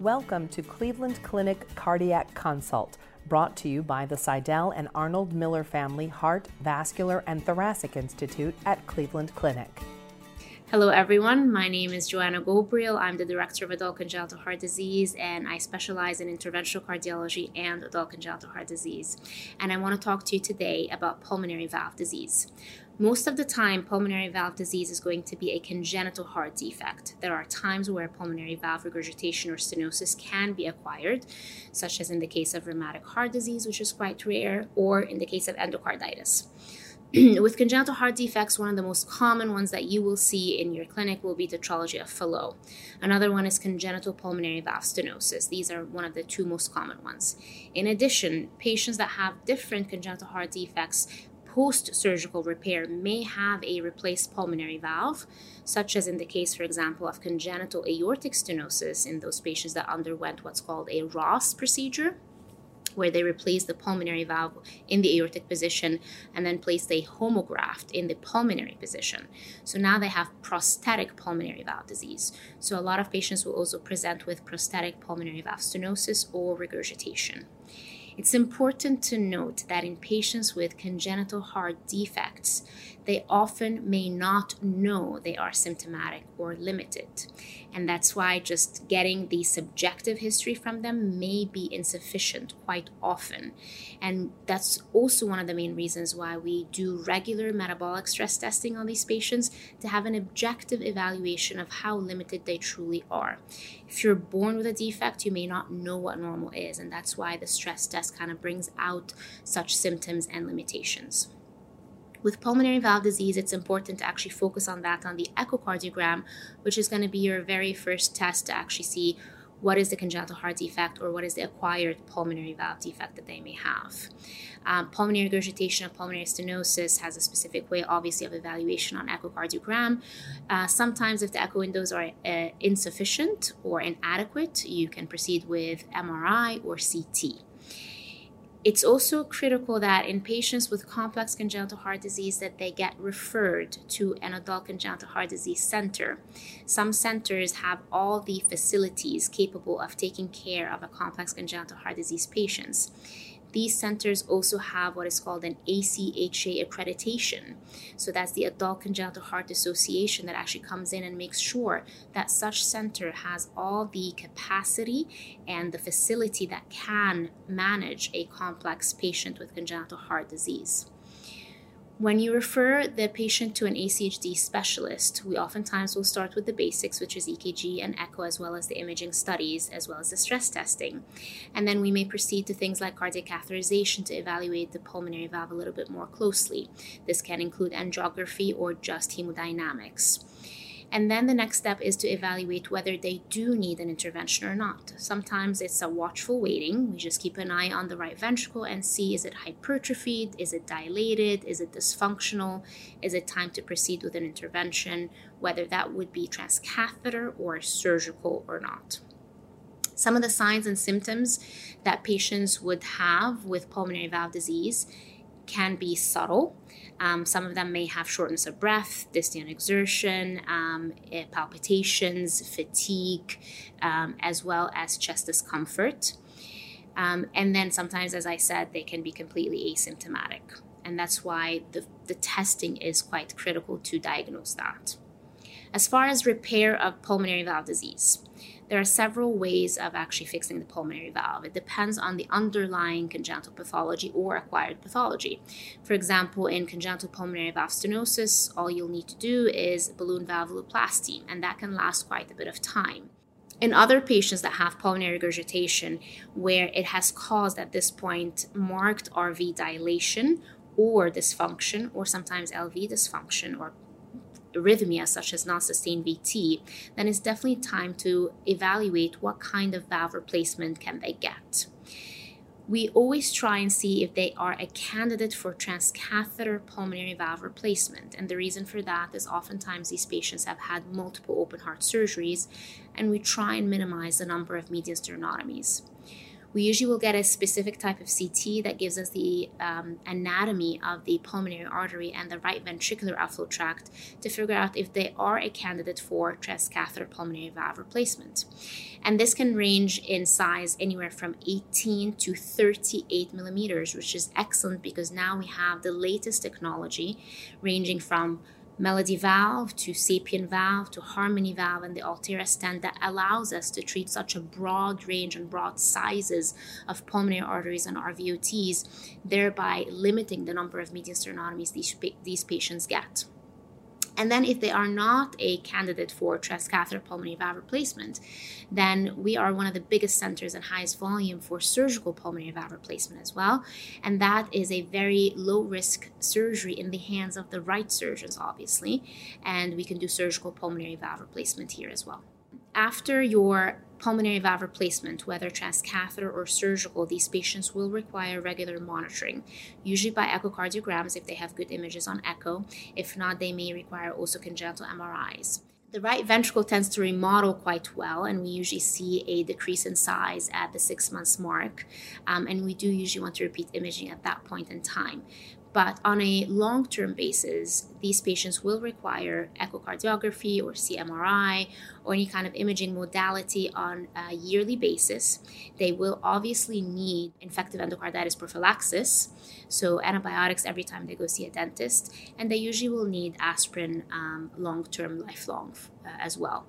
Welcome to Cleveland Clinic Cardiac Consult, brought to you by the Sydell and Arnold Miller Family Heart, Vascular, and Thoracic Institute at Cleveland Clinic. Hello, everyone. My name is Joanna Ghobrial. I'm the director of adult congenital heart disease, and I specialize in interventional cardiology and adult congenital heart disease. And I want to talk to you today about pulmonary valve disease. Most of the time, pulmonary valve disease is going to be a congenital heart defect. There are times where pulmonary valve regurgitation or stenosis can be acquired, such as in the case of rheumatic heart disease, which is quite rare, or in the case of endocarditis. With congenital heart defects, one of the most common ones that you will see in your clinic will be tetralogy of Fallot. Another one is congenital pulmonary valve stenosis. These are one of the two most common ones. In addition, patients that have different congenital heart defects post surgical repair may have a replaced pulmonary valve, such as in the case, for example, of congenital aortic stenosis in those patients that underwent what's called a Ross procedure. Where they replaced the pulmonary valve in the aortic position and then placed a homograft in the pulmonary position. So now they have prosthetic pulmonary valve disease. So a lot of patients will also present with prosthetic pulmonary valve stenosis or regurgitation. It's important to note that in patients with congenital heart defects, they often may not know they are symptomatic or limited. And that's why just getting the subjective history from them may be insufficient quite often. And that's also one of the main reasons why we do regular metabolic stress testing on these patients to have an objective evaluation of how limited they truly are. If you're born with a defect, you may not know what normal is, and that's why the stress test kind of brings out such symptoms and limitations. With pulmonary valve disease, it's important to actually focus on that on the echocardiogram, which is going to be your very first test to actually see what is the congenital heart defect or what is the acquired pulmonary valve defect that they may have. Um, pulmonary regurgitation of pulmonary stenosis has a specific way, obviously, of evaluation on echocardiogram. Uh, sometimes, if the echo windows are uh, insufficient or inadequate, you can proceed with MRI or CT. It's also critical that in patients with complex congenital heart disease that they get referred to an adult congenital heart disease center. Some centers have all the facilities capable of taking care of a complex congenital heart disease patients these centers also have what is called an ACHA accreditation. So that's the Adult Congenital Heart Association that actually comes in and makes sure that such center has all the capacity and the facility that can manage a complex patient with congenital heart disease. When you refer the patient to an ACHD specialist, we oftentimes will start with the basics, which is EKG and echo, as well as the imaging studies, as well as the stress testing. And then we may proceed to things like cardiac catheterization to evaluate the pulmonary valve a little bit more closely. This can include angiography or just hemodynamics. And then the next step is to evaluate whether they do need an intervention or not. Sometimes it's a watchful waiting. We just keep an eye on the right ventricle and see is it hypertrophied? Is it dilated? Is it dysfunctional? Is it time to proceed with an intervention? Whether that would be transcatheter or surgical or not. Some of the signs and symptoms that patients would have with pulmonary valve disease can be subtle. Um, some of them may have shortness of breath, dyspnea and exertion, um, eh, palpitations, fatigue, um, as well as chest discomfort. Um, and then sometimes, as I said, they can be completely asymptomatic. And that's why the, the testing is quite critical to diagnose that. As far as repair of pulmonary valve disease, there are several ways of actually fixing the pulmonary valve. It depends on the underlying congenital pathology or acquired pathology. For example, in congenital pulmonary valve stenosis, all you'll need to do is balloon valvuloplasty, and that can last quite a bit of time. In other patients that have pulmonary regurgitation, where it has caused at this point marked RV dilation or dysfunction, or sometimes LV dysfunction or arrhythmia, such as non sustained VT, then it's definitely time to evaluate what kind of valve replacement can they get. We always try and see if they are a candidate for transcatheter pulmonary valve replacement. And the reason for that is oftentimes these patients have had multiple open heart surgeries, and we try and minimize the number of median sternotomies. We usually will get a specific type of CT that gives us the um, anatomy of the pulmonary artery and the right ventricular outflow tract to figure out if they are a candidate for transcatheter pulmonary valve replacement. And this can range in size anywhere from 18 to 38 millimeters, which is excellent because now we have the latest technology ranging from Melody valve to Sapien valve to Harmony valve and the Alterra stent that allows us to treat such a broad range and broad sizes of pulmonary arteries and RVOTs, thereby limiting the number of median sternotomies these, these patients get. And then, if they are not a candidate for transcatheter pulmonary valve replacement, then we are one of the biggest centers and highest volume for surgical pulmonary valve replacement as well. And that is a very low risk surgery in the hands of the right surgeons, obviously. And we can do surgical pulmonary valve replacement here as well. After your pulmonary valve replacement, whether transcatheter or surgical, these patients will require regular monitoring, usually by echocardiograms if they have good images on echo. If not, they may require also congenital MRIs. The right ventricle tends to remodel quite well, and we usually see a decrease in size at the six months mark. Um, and we do usually want to repeat imaging at that point in time. But on a long term basis, these patients will require echocardiography or CMRI or any kind of imaging modality on a yearly basis. They will obviously need infective endocarditis prophylaxis, so antibiotics every time they go see a dentist, and they usually will need aspirin um, long term, lifelong uh, as well.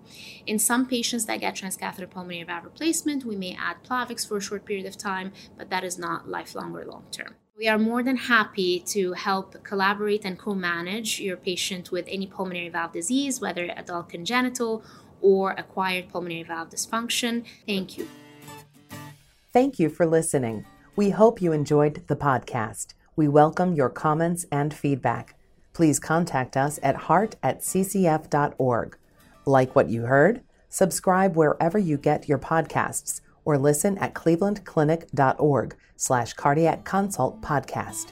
In some patients that get transcatheter pulmonary valve replacement, we may add Plavix for a short period of time, but that is not lifelong or long term. We are more than happy to help collaborate and co manage your patient with any pulmonary valve disease, whether adult congenital or acquired pulmonary valve dysfunction. Thank you. Thank you for listening. We hope you enjoyed the podcast. We welcome your comments and feedback. Please contact us at heart at ccf.org. Like what you heard? Subscribe wherever you get your podcasts or listen at clevelandclinic.org slash cardiac consult podcast.